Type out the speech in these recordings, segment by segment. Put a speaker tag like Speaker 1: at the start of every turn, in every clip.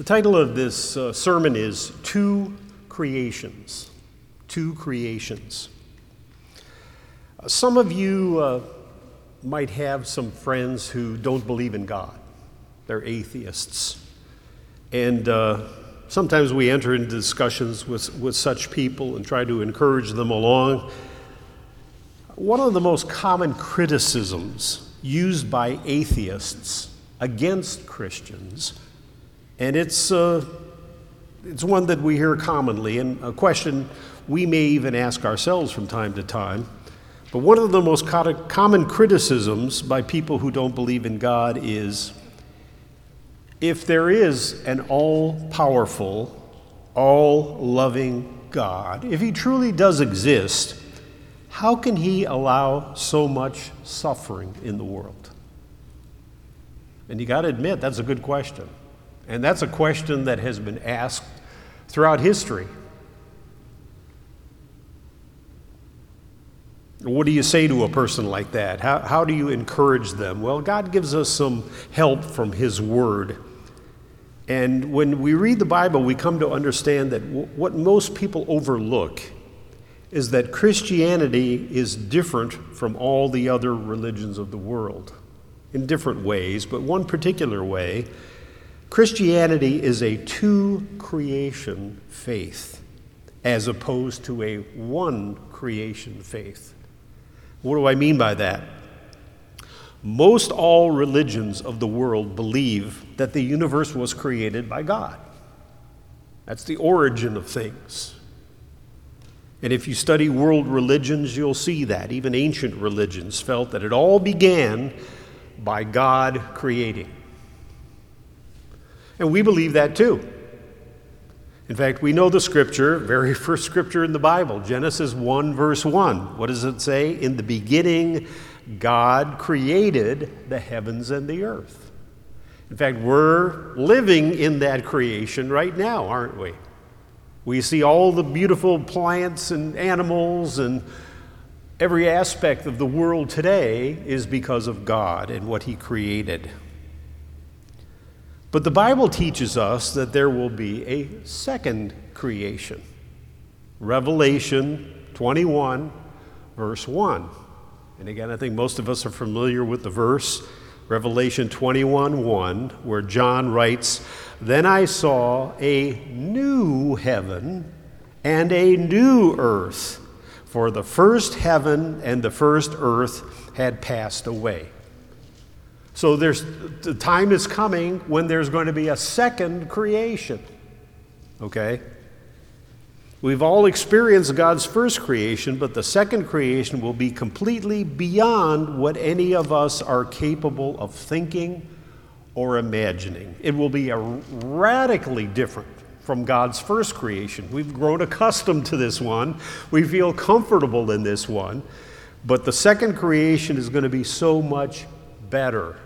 Speaker 1: The title of this uh, sermon is Two Creations. Two Creations. Uh, some of you uh, might have some friends who don't believe in God, they're atheists. And uh, sometimes we enter into discussions with, with such people and try to encourage them along. One of the most common criticisms used by atheists against Christians and it's, uh, it's one that we hear commonly, and a question we may even ask ourselves from time to time. But one of the most common criticisms by people who don't believe in God is if there is an all powerful, all loving God, if He truly does exist, how can He allow so much suffering in the world? And you got to admit, that's a good question. And that's a question that has been asked throughout history. What do you say to a person like that? How, how do you encourage them? Well, God gives us some help from His Word. And when we read the Bible, we come to understand that w- what most people overlook is that Christianity is different from all the other religions of the world in different ways, but one particular way Christianity is a two creation faith as opposed to a one creation faith. What do I mean by that? Most all religions of the world believe that the universe was created by God. That's the origin of things. And if you study world religions, you'll see that. Even ancient religions felt that it all began by God creating. And we believe that too. In fact, we know the scripture, very first scripture in the Bible, Genesis 1, verse 1. What does it say? In the beginning, God created the heavens and the earth. In fact, we're living in that creation right now, aren't we? We see all the beautiful plants and animals and every aspect of the world today is because of God and what He created. But the Bible teaches us that there will be a second creation. Revelation 21, verse 1. And again, I think most of us are familiar with the verse, Revelation 21 1, where John writes, Then I saw a new heaven and a new earth, for the first heaven and the first earth had passed away. So there's, the time is coming when there's going to be a second creation. Okay? We've all experienced God's first creation, but the second creation will be completely beyond what any of us are capable of thinking or imagining. It will be radically different from God's first creation. We've grown accustomed to this one, we feel comfortable in this one, but the second creation is going to be so much better.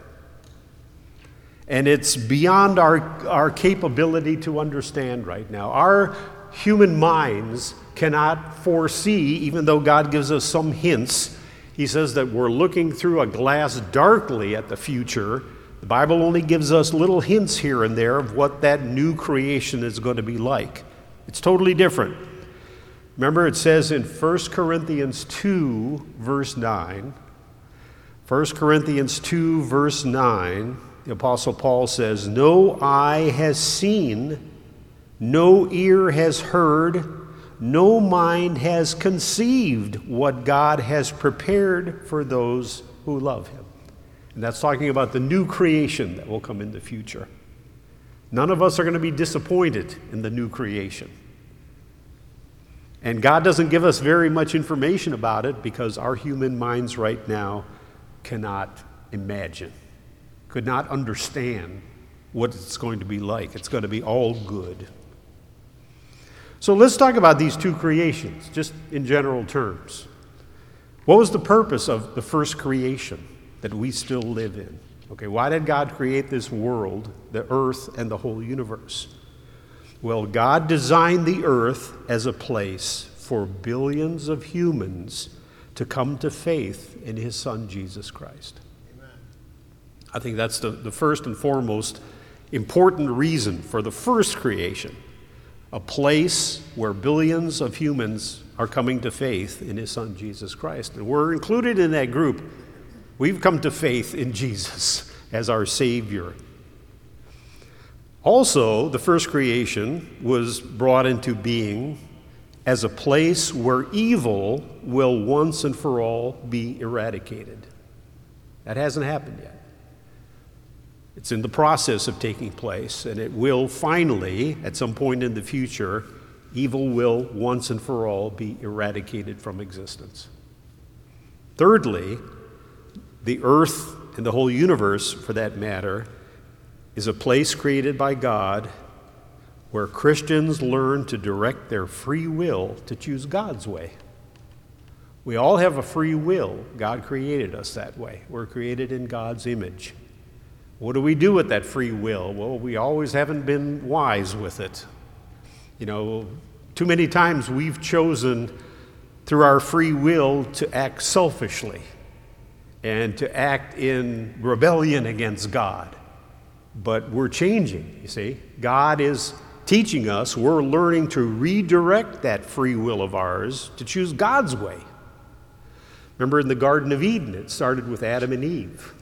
Speaker 1: And it's beyond our, our capability to understand right now. Our human minds cannot foresee, even though God gives us some hints. He says that we're looking through a glass darkly at the future. The Bible only gives us little hints here and there of what that new creation is going to be like. It's totally different. Remember, it says in 1 Corinthians 2, verse 9, 1 Corinthians 2, verse 9, the Apostle Paul says, No eye has seen, no ear has heard, no mind has conceived what God has prepared for those who love him. And that's talking about the new creation that will come in the future. None of us are going to be disappointed in the new creation. And God doesn't give us very much information about it because our human minds right now cannot imagine could not understand what it's going to be like. It's going to be all good. So let's talk about these two creations, just in general terms. What was the purpose of the first creation that we still live in? Okay, why did God create this world, the earth, and the whole universe? Well, God designed the earth as a place for billions of humans to come to faith in his son, Jesus Christ. Amen. I think that's the, the first and foremost important reason for the first creation, a place where billions of humans are coming to faith in his son Jesus Christ. And we're included in that group. We've come to faith in Jesus as our Savior. Also, the first creation was brought into being as a place where evil will once and for all be eradicated. That hasn't happened yet. It's in the process of taking place, and it will finally, at some point in the future, evil will once and for all be eradicated from existence. Thirdly, the earth and the whole universe, for that matter, is a place created by God where Christians learn to direct their free will to choose God's way. We all have a free will. God created us that way. We're created in God's image. What do we do with that free will? Well, we always haven't been wise with it. You know, too many times we've chosen through our free will to act selfishly and to act in rebellion against God. But we're changing, you see. God is teaching us, we're learning to redirect that free will of ours to choose God's way. Remember in the Garden of Eden, it started with Adam and Eve,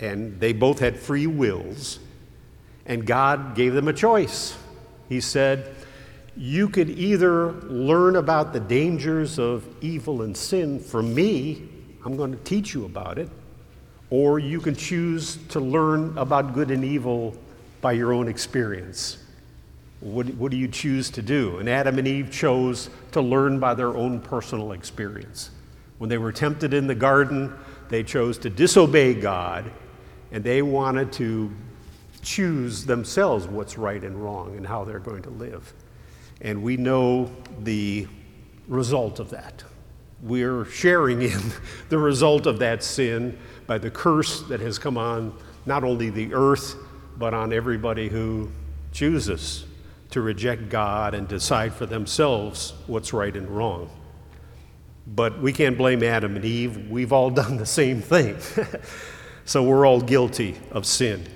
Speaker 1: and they both had free wills, and God gave them a choice. He said, You could either learn about the dangers of evil and sin from me, I'm going to teach you about it, or you can choose to learn about good and evil by your own experience. What, what do you choose to do? And Adam and Eve chose to learn by their own personal experience. When they were tempted in the garden, they chose to disobey God, and they wanted to choose themselves what's right and wrong and how they're going to live. And we know the result of that. We're sharing in the result of that sin by the curse that has come on not only the earth, but on everybody who chooses to reject God and decide for themselves what's right and wrong. But we can't blame Adam and Eve. We've all done the same thing. so we're all guilty of sin.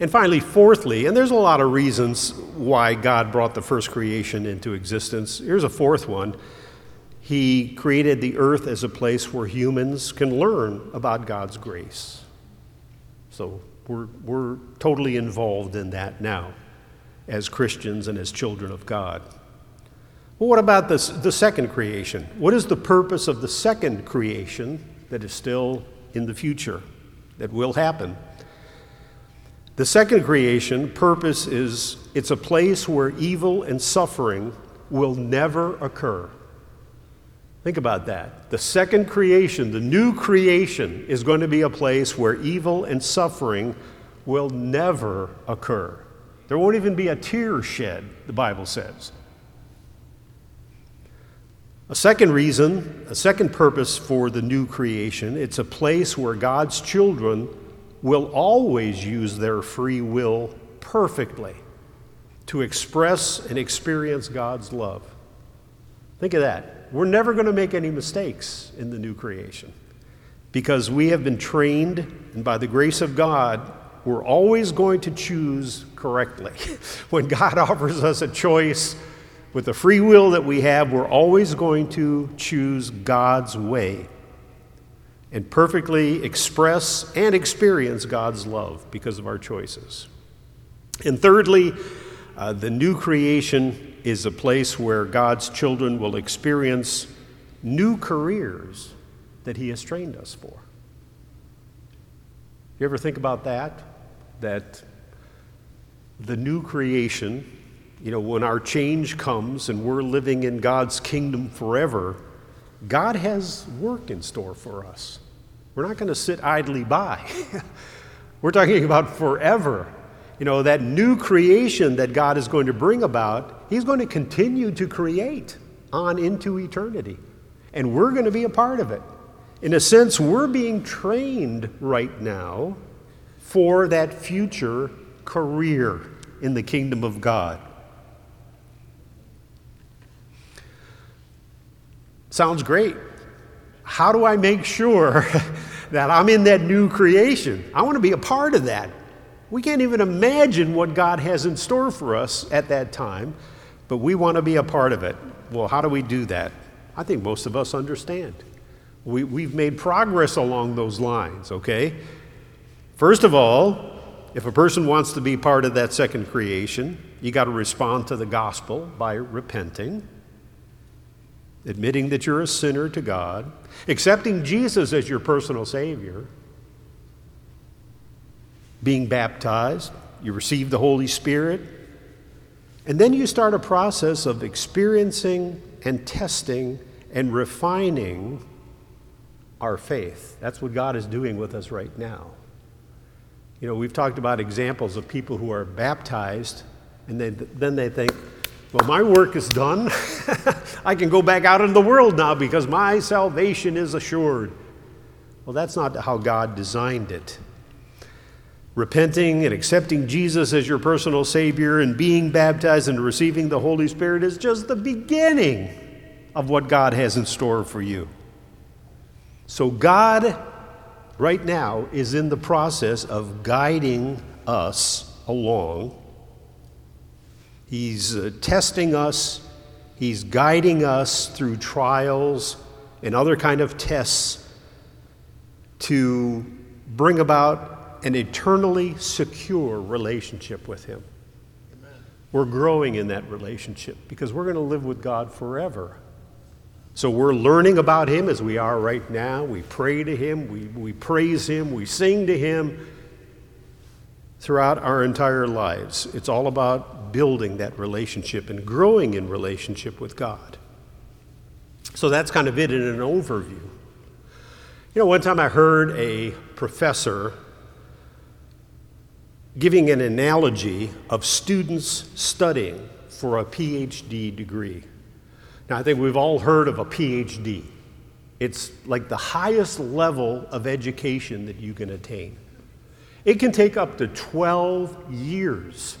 Speaker 1: And finally, fourthly, and there's a lot of reasons why God brought the first creation into existence. Here's a fourth one He created the earth as a place where humans can learn about God's grace. So we're, we're totally involved in that now as Christians and as children of God. Well, what about this, the second creation? What is the purpose of the second creation that is still in the future, that will happen? The second creation purpose is it's a place where evil and suffering will never occur. Think about that. The second creation, the new creation, is going to be a place where evil and suffering will never occur. There won't even be a tear shed, the Bible says. A second reason, a second purpose for the new creation, it's a place where God's children will always use their free will perfectly to express and experience God's love. Think of that. We're never going to make any mistakes in the new creation because we have been trained, and by the grace of God, we're always going to choose correctly. when God offers us a choice with the free will that we have, we're always going to choose God's way and perfectly express and experience God's love because of our choices. And thirdly, uh, the new creation is a place where God's children will experience new careers that He has trained us for. You ever think about that? that the new creation, you know, when our change comes and we're living in God's kingdom forever, God has work in store for us. We're not going to sit idly by. we're talking about forever. You know, that new creation that God is going to bring about, He's going to continue to create on into eternity. And we're going to be a part of it. In a sense, we're being trained right now for that future career in the kingdom of God. Sounds great. How do I make sure that I'm in that new creation? I want to be a part of that. We can't even imagine what God has in store for us at that time, but we want to be a part of it. Well, how do we do that? I think most of us understand. We, we've made progress along those lines, okay? First of all, if a person wants to be part of that second creation, you got to respond to the gospel by repenting, admitting that you're a sinner to God, accepting Jesus as your personal Savior, being baptized, you receive the Holy Spirit, and then you start a process of experiencing and testing and refining our faith. That's what God is doing with us right now. You know, we've talked about examples of people who are baptized and they, then they think, well, my work is done. I can go back out into the world now because my salvation is assured. Well, that's not how God designed it. Repenting and accepting Jesus as your personal Savior and being baptized and receiving the Holy Spirit is just the beginning of what God has in store for you. So, God, right now, is in the process of guiding us along. He's uh, testing us, He's guiding us through trials and other kind of tests to bring about an eternally secure relationship with Him. Amen. We're growing in that relationship because we're going to live with God forever. So we're learning about Him as we are right now. We pray to Him, we, we praise Him, we sing to Him throughout our entire lives. It's all about building that relationship and growing in relationship with God. So that's kind of it in an overview. You know, one time I heard a professor giving an analogy of students studying for a PhD degree. Now, I think we've all heard of a PhD. It's like the highest level of education that you can attain. It can take up to 12 years.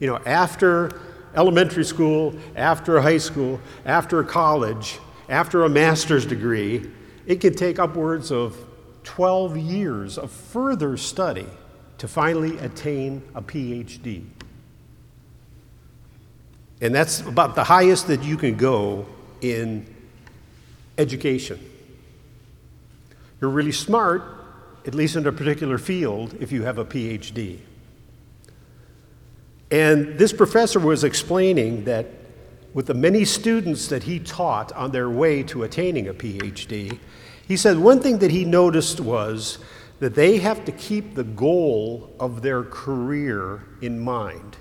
Speaker 1: You know, after elementary school, after high school, after college, after a master's degree, it can take upwards of 12 years of further study to finally attain a PhD. And that's about the highest that you can go in education. You're really smart, at least in a particular field, if you have a PhD. And this professor was explaining that with the many students that he taught on their way to attaining a PhD, he said one thing that he noticed was that they have to keep the goal of their career in mind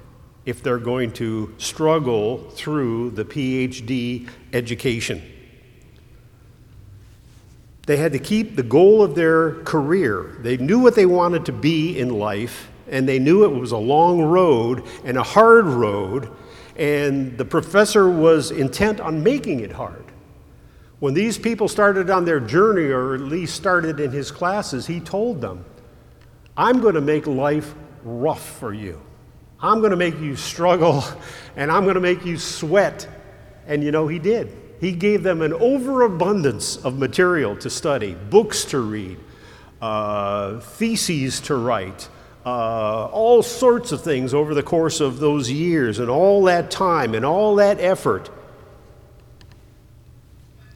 Speaker 1: if they're going to struggle through the PhD education. They had to keep the goal of their career. They knew what they wanted to be in life, and they knew it was a long road and a hard road, and the professor was intent on making it hard. When these people started on their journey, or at least started in his classes, he told them, I'm going to make life rough for you. I'm going to make you struggle and I'm going to make you sweat. And you know, he did. He gave them an overabundance of material to study, books to read, uh, theses to write, uh, all sorts of things over the course of those years and all that time and all that effort.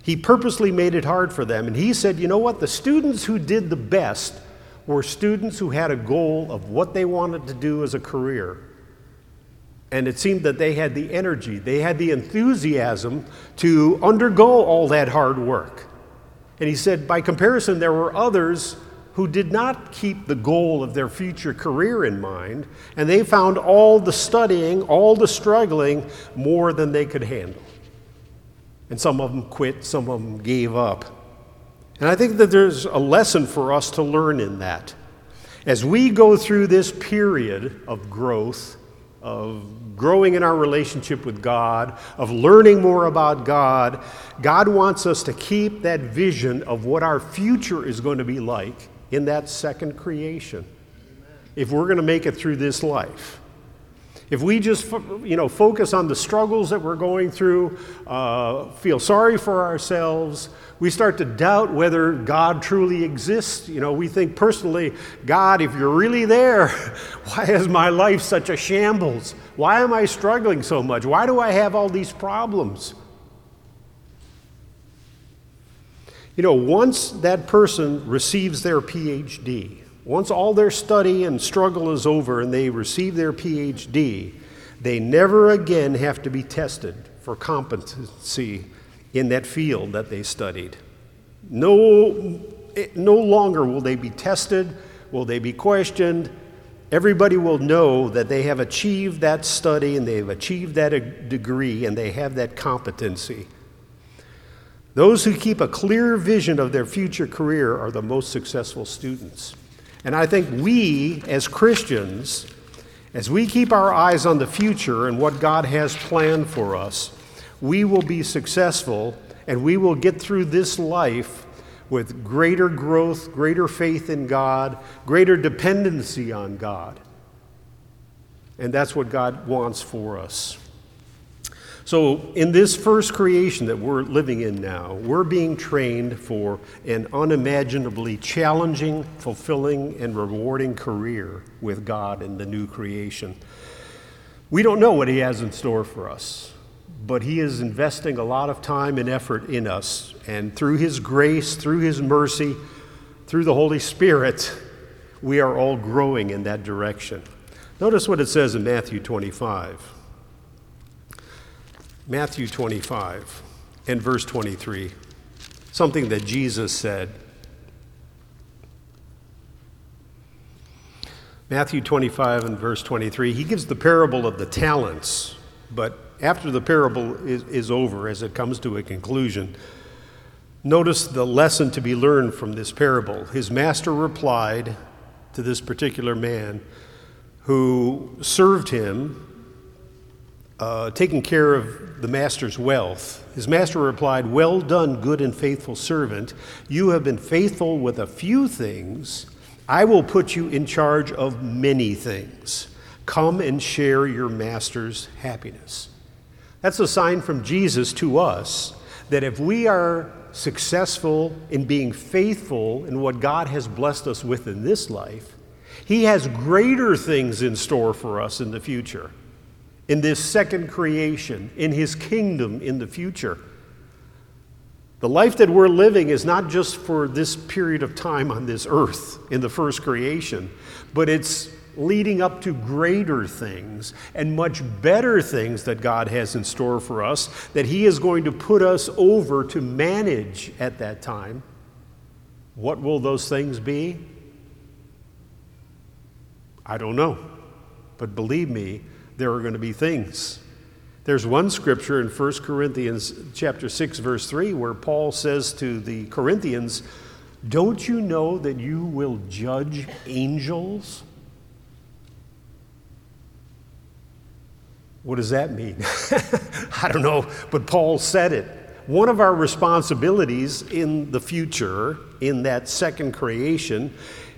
Speaker 1: He purposely made it hard for them. And he said, you know what? The students who did the best were students who had a goal of what they wanted to do as a career. And it seemed that they had the energy, they had the enthusiasm to undergo all that hard work. And he said, by comparison, there were others who did not keep the goal of their future career in mind, and they found all the studying, all the struggling more than they could handle. And some of them quit, some of them gave up. And I think that there's a lesson for us to learn in that. As we go through this period of growth, of growing in our relationship with God, of learning more about God. God wants us to keep that vision of what our future is going to be like in that second creation if we're going to make it through this life. If we just you know, focus on the struggles that we're going through, uh, feel sorry for ourselves, we start to doubt whether God truly exists. You know, we think personally, God, if you're really there, why is my life such a shambles? Why am I struggling so much? Why do I have all these problems? You know, once that person receives their PhD, once all their study and struggle is over and they receive their PhD, they never again have to be tested for competency in that field that they studied. No, no longer will they be tested, will they be questioned. Everybody will know that they have achieved that study and they've achieved that uh, degree and they have that competency. Those who keep a clear vision of their future career are the most successful students. And I think we, as Christians, as we keep our eyes on the future and what God has planned for us, we will be successful and we will get through this life with greater growth, greater faith in God, greater dependency on God. And that's what God wants for us. So, in this first creation that we're living in now, we're being trained for an unimaginably challenging, fulfilling, and rewarding career with God in the new creation. We don't know what He has in store for us, but He is investing a lot of time and effort in us. And through His grace, through His mercy, through the Holy Spirit, we are all growing in that direction. Notice what it says in Matthew 25. Matthew 25 and verse 23, something that Jesus said. Matthew 25 and verse 23, he gives the parable of the talents, but after the parable is, is over, as it comes to a conclusion, notice the lesson to be learned from this parable. His master replied to this particular man who served him uh, taking care of the master's wealth. His master replied, Well done, good and faithful servant. You have been faithful with a few things. I will put you in charge of many things. Come and share your master's happiness. That's a sign from Jesus to us that if we are successful in being faithful in what God has blessed us with in this life, He has greater things in store for us in the future in this second creation, in his kingdom in the future. The life that we're living is not just for this period of time on this earth in the first creation, but it's leading up to greater things and much better things that God has in store for us that He is going to put us over to manage at that time. What will those things be? I don't know. But believe me, there are going to be things. There's one scripture in 1 Corinthians chapter 6 verse 3 where Paul says to the Corinthians, "Don't you know that you will judge angels?" What does that mean? I don't know, but Paul said it. One of our responsibilities in the future, in that second creation,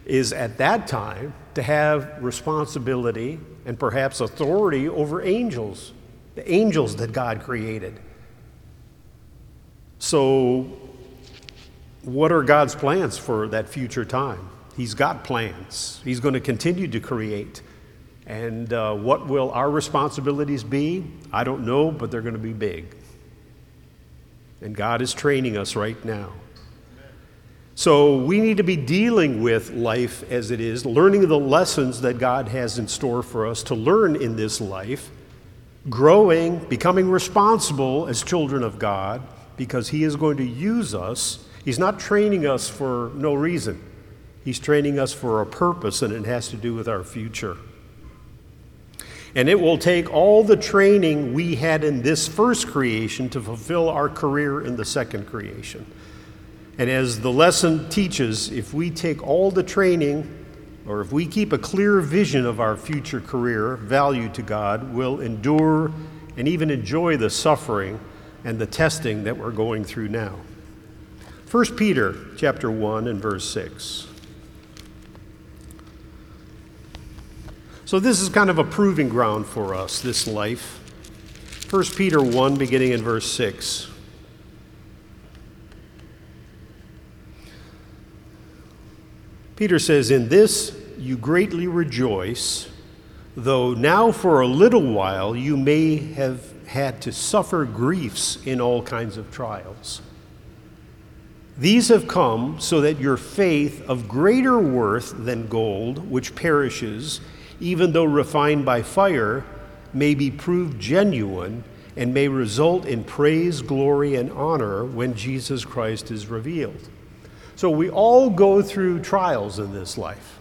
Speaker 1: is at that time to have responsibility and perhaps authority over angels, the angels that God created. So, what are God's plans for that future time? He's got plans. He's going to continue to create. And uh, what will our responsibilities be? I don't know, but they're going to be big. And God is training us right now. So we need to be dealing with life as it is, learning the lessons that God has in store for us to learn in this life, growing, becoming responsible as children of God, because He is going to use us. He's not training us for no reason, He's training us for a purpose, and it has to do with our future. And it will take all the training we had in this first creation to fulfill our career in the second creation. And as the lesson teaches, if we take all the training or if we keep a clear vision of our future career, value to God, we'll endure and even enjoy the suffering and the testing that we're going through now. 1 Peter chapter 1 and verse 6. So this is kind of a proving ground for us, this life. 1 Peter 1, beginning in verse 6. Peter says, In this you greatly rejoice, though now for a little while you may have had to suffer griefs in all kinds of trials. These have come so that your faith, of greater worth than gold, which perishes, even though refined by fire, may be proved genuine and may result in praise, glory, and honor when Jesus Christ is revealed. So we all go through trials in this life.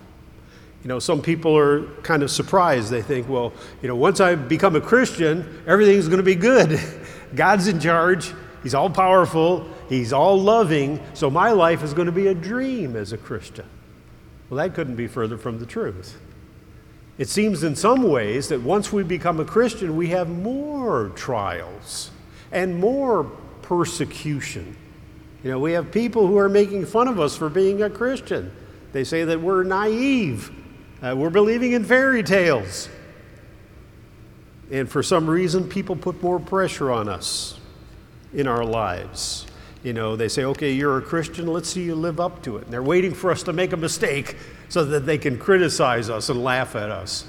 Speaker 1: You know, some people are kind of surprised. They think, well, you know, once I become a Christian, everything's going to be good. God's in charge, He's all powerful, He's all loving, so my life is going to be a dream as a Christian. Well, that couldn't be further from the truth. It seems in some ways that once we become a Christian, we have more trials and more persecution. You know, we have people who are making fun of us for being a Christian. They say that we're naive, uh, we're believing in fairy tales. And for some reason, people put more pressure on us in our lives. You know, they say, okay, you're a Christian, let's see you live up to it. And they're waiting for us to make a mistake so that they can criticize us and laugh at us.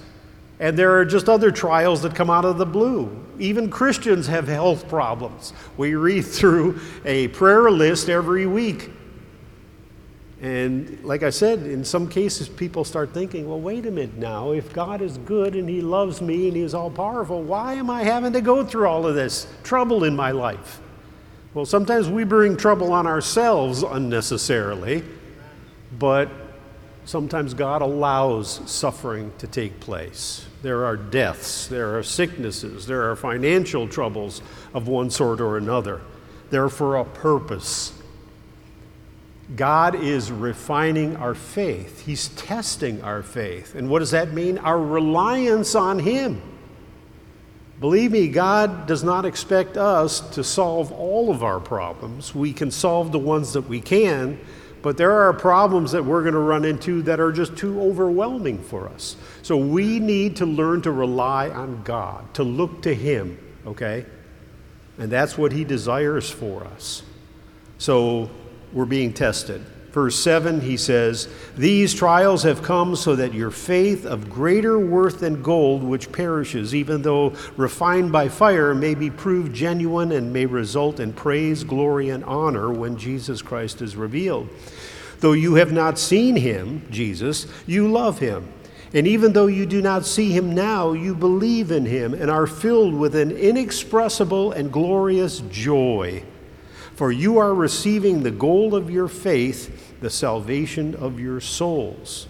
Speaker 1: And there are just other trials that come out of the blue. Even Christians have health problems. We read through a prayer list every week. And like I said, in some cases, people start thinking, well, wait a minute now. If God is good and He loves me and He's all powerful, why am I having to go through all of this trouble in my life? Well, sometimes we bring trouble on ourselves unnecessarily, but sometimes God allows suffering to take place. There are deaths, there are sicknesses, there are financial troubles of one sort or another. They're for a purpose. God is refining our faith. He's testing our faith. And what does that mean? Our reliance on Him. Believe me, God does not expect us to solve all of our problems. We can solve the ones that we can, but there are problems that we're going to run into that are just too overwhelming for us. So we need to learn to rely on God, to look to Him, okay? And that's what He desires for us. So we're being tested. Verse 7, he says, These trials have come so that your faith of greater worth than gold, which perishes, even though refined by fire, may be proved genuine and may result in praise, glory, and honor when Jesus Christ is revealed. Though you have not seen him, Jesus, you love him. And even though you do not see him now, you believe in him and are filled with an inexpressible and glorious joy for you are receiving the goal of your faith, the salvation of your souls.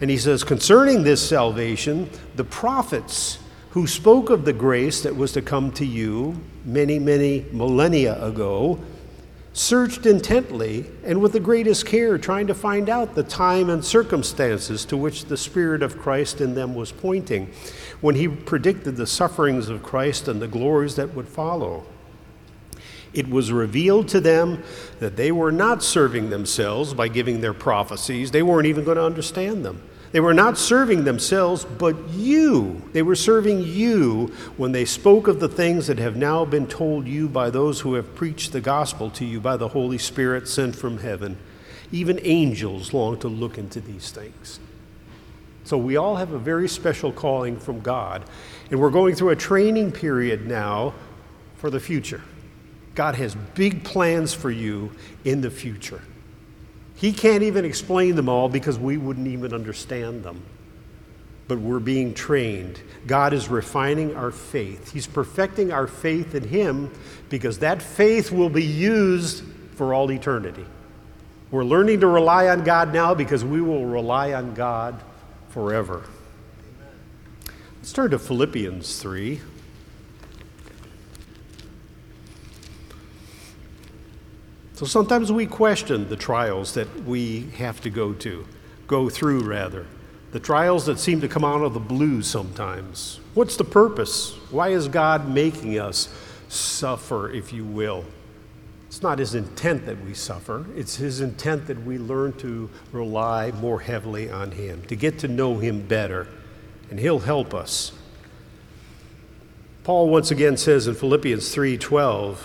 Speaker 1: And he says, concerning this salvation, the prophets who spoke of the grace that was to come to you many, many millennia ago searched intently and with the greatest care, trying to find out the time and circumstances to which the Spirit of Christ in them was pointing when he predicted the sufferings of Christ and the glories that would follow. It was revealed to them that they were not serving themselves by giving their prophecies. They weren't even going to understand them. They were not serving themselves, but you. They were serving you when they spoke of the things that have now been told you by those who have preached the gospel to you by the Holy Spirit sent from heaven. Even angels long to look into these things. So we all have a very special calling from God, and we're going through a training period now for the future. God has big plans for you in the future. He can't even explain them all because we wouldn't even understand them. But we're being trained. God is refining our faith. He's perfecting our faith in Him because that faith will be used for all eternity. We're learning to rely on God now because we will rely on God forever. Let's turn to Philippians 3. So sometimes we question the trials that we have to go to, go through rather. The trials that seem to come out of the blue sometimes. What's the purpose? Why is God making us suffer, if you will? It's not His intent that we suffer, it's His intent that we learn to rely more heavily on Him, to get to know Him better. and He'll help us. Paul once again says in Philippians 3:12,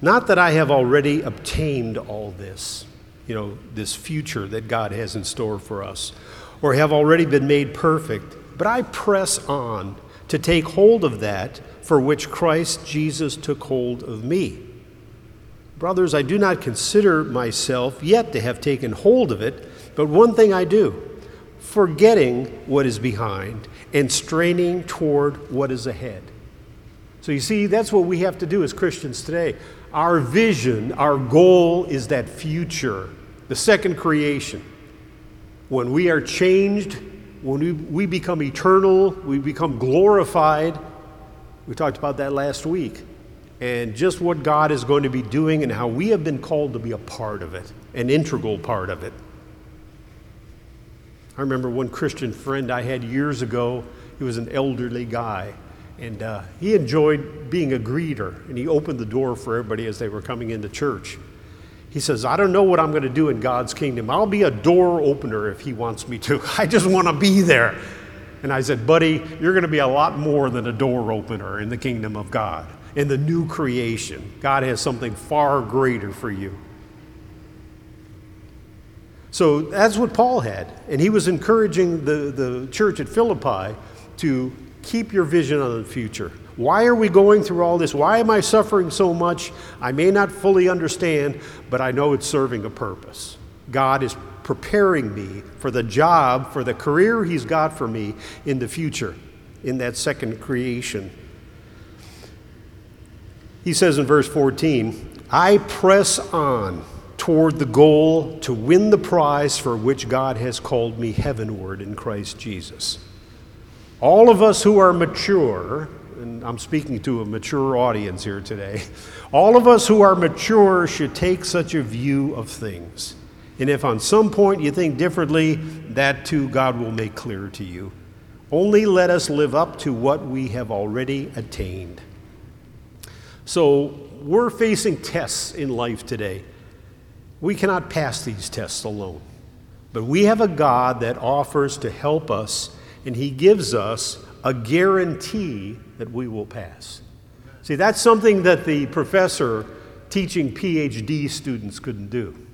Speaker 1: "Not that I have already obtained all this, you know, this future that God has in store for us, or have already been made perfect, but I press on to take hold of that for which Christ Jesus took hold of me." Brothers, I do not consider myself yet to have taken hold of it, but one thing I do, forgetting what is behind and straining toward what is ahead. So you see, that's what we have to do as Christians today. Our vision, our goal is that future, the second creation. When we are changed, when we, we become eternal, we become glorified. We talked about that last week and just what God is going to be doing and how we have been called to be a part of it, an integral part of it. I remember one Christian friend I had years ago. He was an elderly guy, and uh, he enjoyed being a greeter, and he opened the door for everybody as they were coming into church. He says, I don't know what I'm going to do in God's kingdom. I'll be a door opener if He wants me to. I just want to be there. And I said, Buddy, you're going to be a lot more than a door opener in the kingdom of God in the new creation. God has something far greater for you. So that's what Paul had. And he was encouraging the, the church at Philippi to keep your vision on the future. Why are we going through all this? Why am I suffering so much? I may not fully understand, but I know it's serving a purpose. God is preparing me for the job, for the career He's got for me in the future, in that second creation. He says in verse 14, I press on toward the goal to win the prize for which God has called me heavenward in Christ Jesus. All of us who are mature, and I'm speaking to a mature audience here today, all of us who are mature should take such a view of things. And if on some point you think differently, that too God will make clear to you. Only let us live up to what we have already attained. So we're facing tests in life today. We cannot pass these tests alone. But we have a God that offers to help us, and He gives us a guarantee that we will pass. See, that's something that the professor teaching PhD students couldn't do.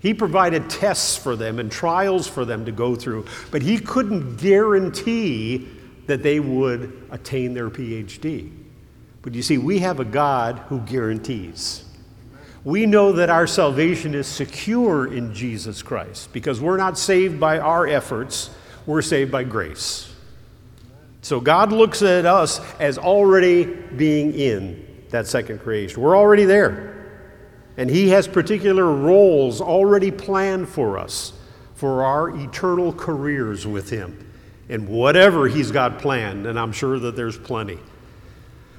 Speaker 1: He provided tests for them and trials for them to go through, but he couldn't guarantee that they would attain their PhD. But you see, we have a God who guarantees. We know that our salvation is secure in Jesus Christ because we're not saved by our efforts, we're saved by grace. So God looks at us as already being in that second creation. We're already there. And He has particular roles already planned for us for our eternal careers with Him. And whatever He's got planned, and I'm sure that there's plenty.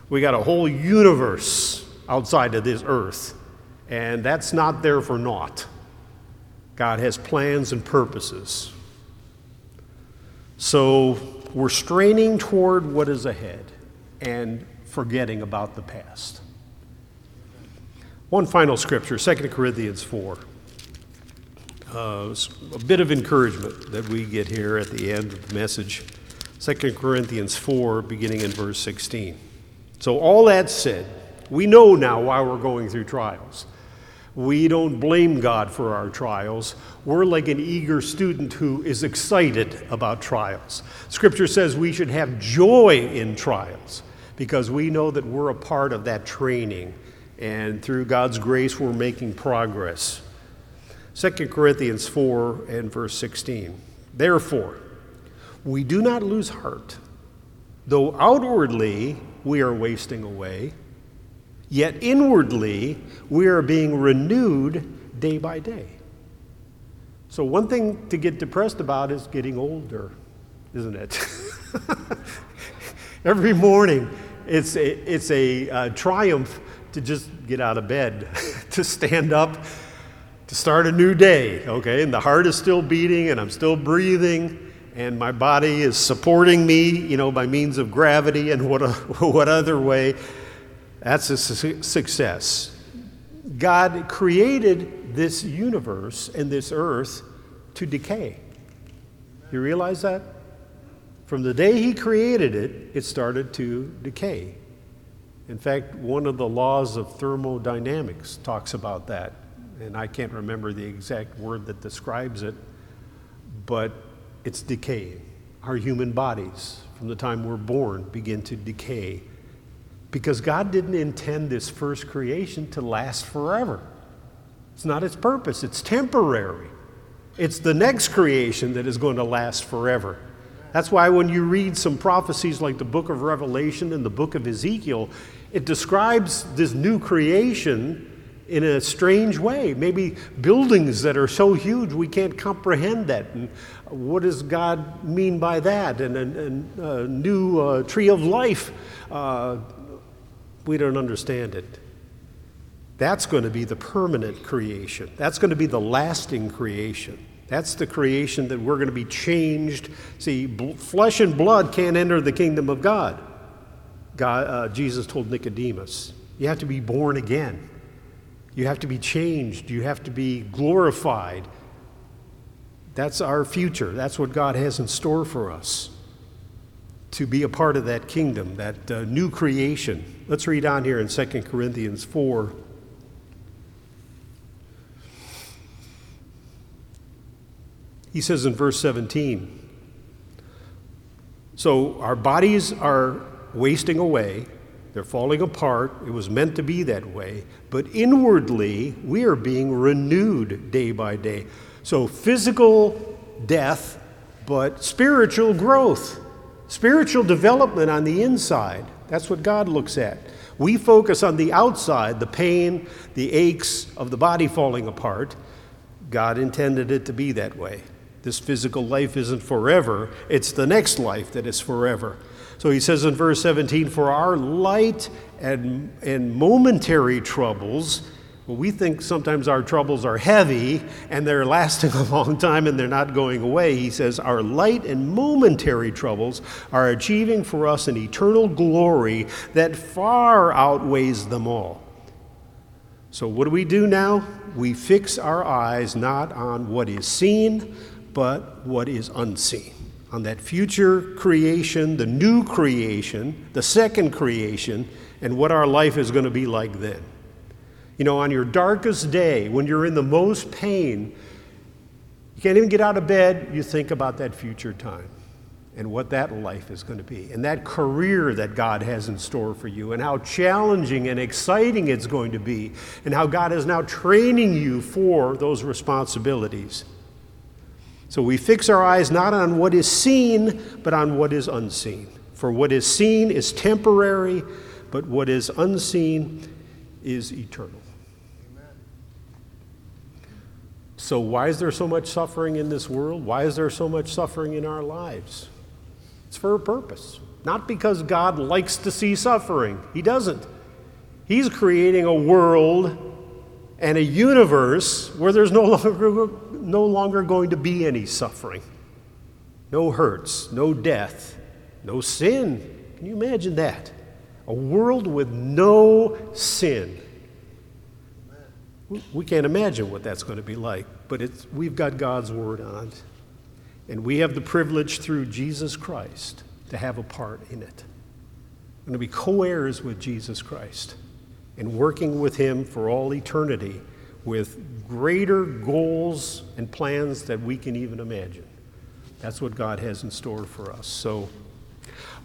Speaker 1: We got a whole universe outside of this earth, and that's not there for naught. God has plans and purposes. So we're straining toward what is ahead and forgetting about the past. One final scripture, 2 Corinthians 4. Uh, a bit of encouragement that we get here at the end of the message. 2 Corinthians 4, beginning in verse 16. So, all that said, we know now why we're going through trials. We don't blame God for our trials. We're like an eager student who is excited about trials. Scripture says we should have joy in trials because we know that we're a part of that training. And through God's grace, we're making progress. 2 Corinthians 4 and verse 16. Therefore, we do not lose heart, though outwardly we are wasting away, yet inwardly we are being renewed day by day. So, one thing to get depressed about is getting older, isn't it? Every morning, it's a, it's a uh, triumph to just get out of bed, to stand up, to start a new day, okay? And the heart is still beating, and I'm still breathing and my body is supporting me, you know, by means of gravity and what, what other way, that's a su- success. God created this universe and this earth to decay. You realize that? From the day he created it, it started to decay. In fact, one of the laws of thermodynamics talks about that. And I can't remember the exact word that describes it, but it's decaying. Our human bodies, from the time we're born, begin to decay. Because God didn't intend this first creation to last forever. It's not its purpose, it's temporary. It's the next creation that is going to last forever. That's why when you read some prophecies like the book of Revelation and the book of Ezekiel, it describes this new creation in a strange way. Maybe buildings that are so huge we can't comprehend that. And what does God mean by that? And a, a new uh, tree of life, uh, we don't understand it. That's going to be the permanent creation. That's going to be the lasting creation. That's the creation that we're going to be changed. See, flesh and blood can't enter the kingdom of God. God uh, Jesus told Nicodemus, you have to be born again. You have to be changed. You have to be glorified. That's our future. That's what God has in store for us to be a part of that kingdom, that uh, new creation. Let's read on here in 2 Corinthians 4. He says in verse 17 So our bodies are wasting away, they're falling apart. It was meant to be that way. But inwardly, we are being renewed day by day. So physical death, but spiritual growth, spiritual development on the inside. That's what God looks at. We focus on the outside, the pain, the aches of the body falling apart. God intended it to be that way. This physical life isn't forever, it's the next life that is forever. So he says in verse 17, For our light and, and momentary troubles, well, we think sometimes our troubles are heavy and they're lasting a long time and they're not going away. He says, Our light and momentary troubles are achieving for us an eternal glory that far outweighs them all. So, what do we do now? We fix our eyes not on what is seen, but what is unseen. On that future creation, the new creation, the second creation, and what our life is going to be like then. You know, on your darkest day, when you're in the most pain, you can't even get out of bed, you think about that future time and what that life is going to be, and that career that God has in store for you, and how challenging and exciting it's going to be, and how God is now training you for those responsibilities. So we fix our eyes not on what is seen, but on what is unseen. For what is seen is temporary, but what is unseen is eternal. So, why is there so much suffering in this world? Why is there so much suffering in our lives? It's for a purpose. Not because God likes to see suffering, He doesn't. He's creating a world and a universe where there's no longer no longer going to be any suffering, no hurts, no death, no sin. Can you imagine that? A world with no sin. We can't imagine what that's going to be like, but it's, we've got God's word on it. And we have the privilege through Jesus Christ to have a part in it. We're going to be co heirs with Jesus Christ and working with Him for all eternity with greater goals and plans that we can even imagine. That's what God has in store for us. So,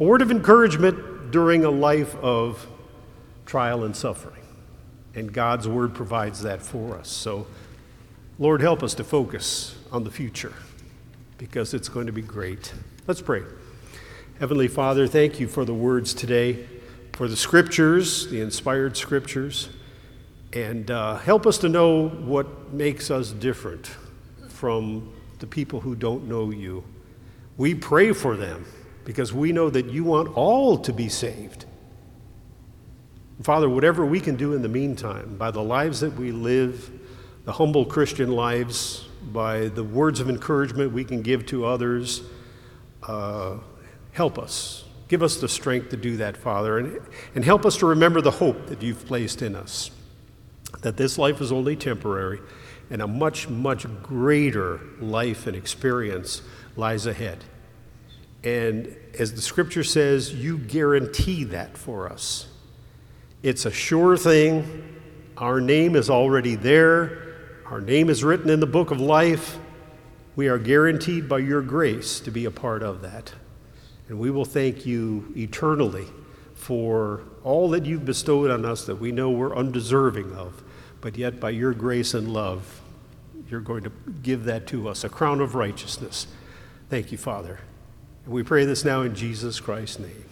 Speaker 1: a word of encouragement during a life of trial and suffering. And God's word provides that for us. So, Lord, help us to focus on the future because it's going to be great. Let's pray. Heavenly Father, thank you for the words today, for the scriptures, the inspired scriptures and uh, help us to know what makes us different from the people who don't know you. We pray for them because we know that you want all to be saved. Father, whatever we can do in the meantime, by the lives that we live, the humble Christian lives, by the words of encouragement we can give to others, uh, help us. Give us the strength to do that, Father, and, and help us to remember the hope that you've placed in us that this life is only temporary and a much, much greater life and experience lies ahead. And as the scripture says, you guarantee that for us. It's a sure thing. Our name is already there, our name is written in the book of life. We are guaranteed by your grace to be a part of that. And we will thank you eternally for all that you've bestowed on us that we know we're undeserving of, but yet by your grace and love, you're going to give that to us, a crown of righteousness. Thank you, Father. And we pray this now in Jesus Christ's name.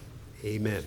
Speaker 1: Amen.